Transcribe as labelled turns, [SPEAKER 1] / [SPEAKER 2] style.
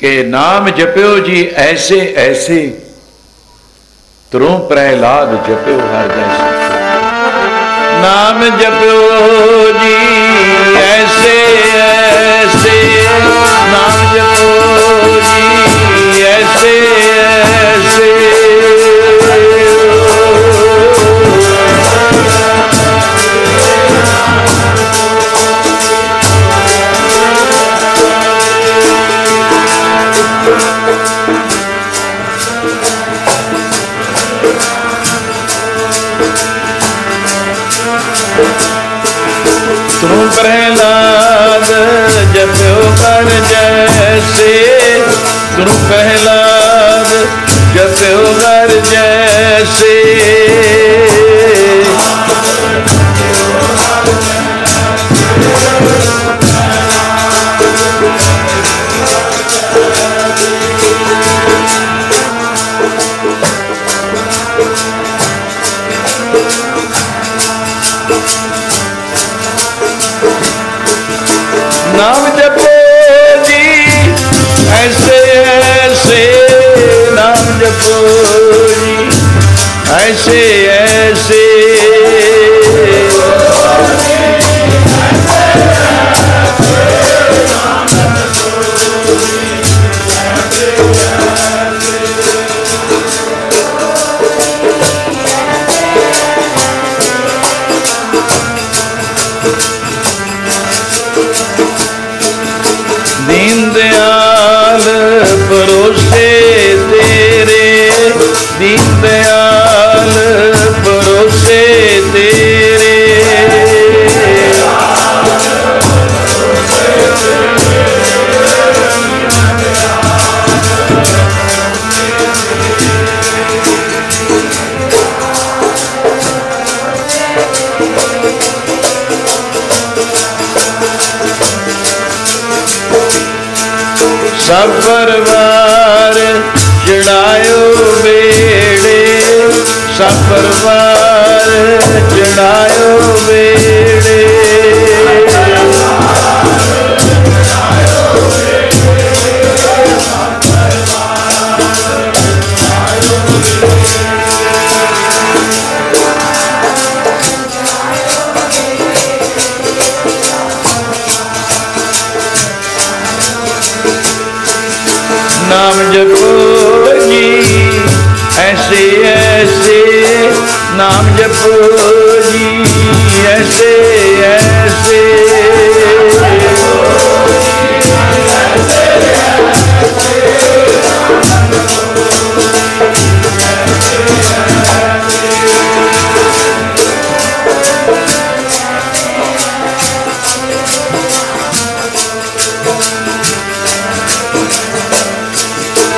[SPEAKER 1] ਕਿ ਨਾਮ ਜਪਿਓ ਜੀ ਐਸੇ ਐਸੇ ਤਰੋਂ ਪ੍ਰਹਿਲਾਦ ਜਪਿਓ ਹਰ ਜੈਸੇ। ਨਾਮ ਜਪਿਓ ਜੀ ਤੂੰ ਪ੍ਰਹਿਲਾਦ ਜਪਿਓ ਕਰ ਜੈਸੇ ਤੂੰ ਪ੍ਰਹਿਲਾਦ ਜਪਿਓ ਕਰ ਜੈਸੇ। ਨਾਮ ਜਪੋ ਜੀ। ਐਸੇ ਐਸੇ ਨਾਮ ਜਪੋ ਜੀ। ਐਸੇ ਐਸੇ in their ਸਭ ਪਰਵਾਰ ਚੜਾਇਓ ਬੇੜੇ ਸਭ ਪਰਵਾਰ ਚੜਾਇਓ ਬੇੜੇ ਨਾਮ ਜਪੋ ਜੀ ਐਸੇ ਐਸੇ ਨਾਮ ਜਪੋ ਜੀ ਐਸੇ ਐਸੇ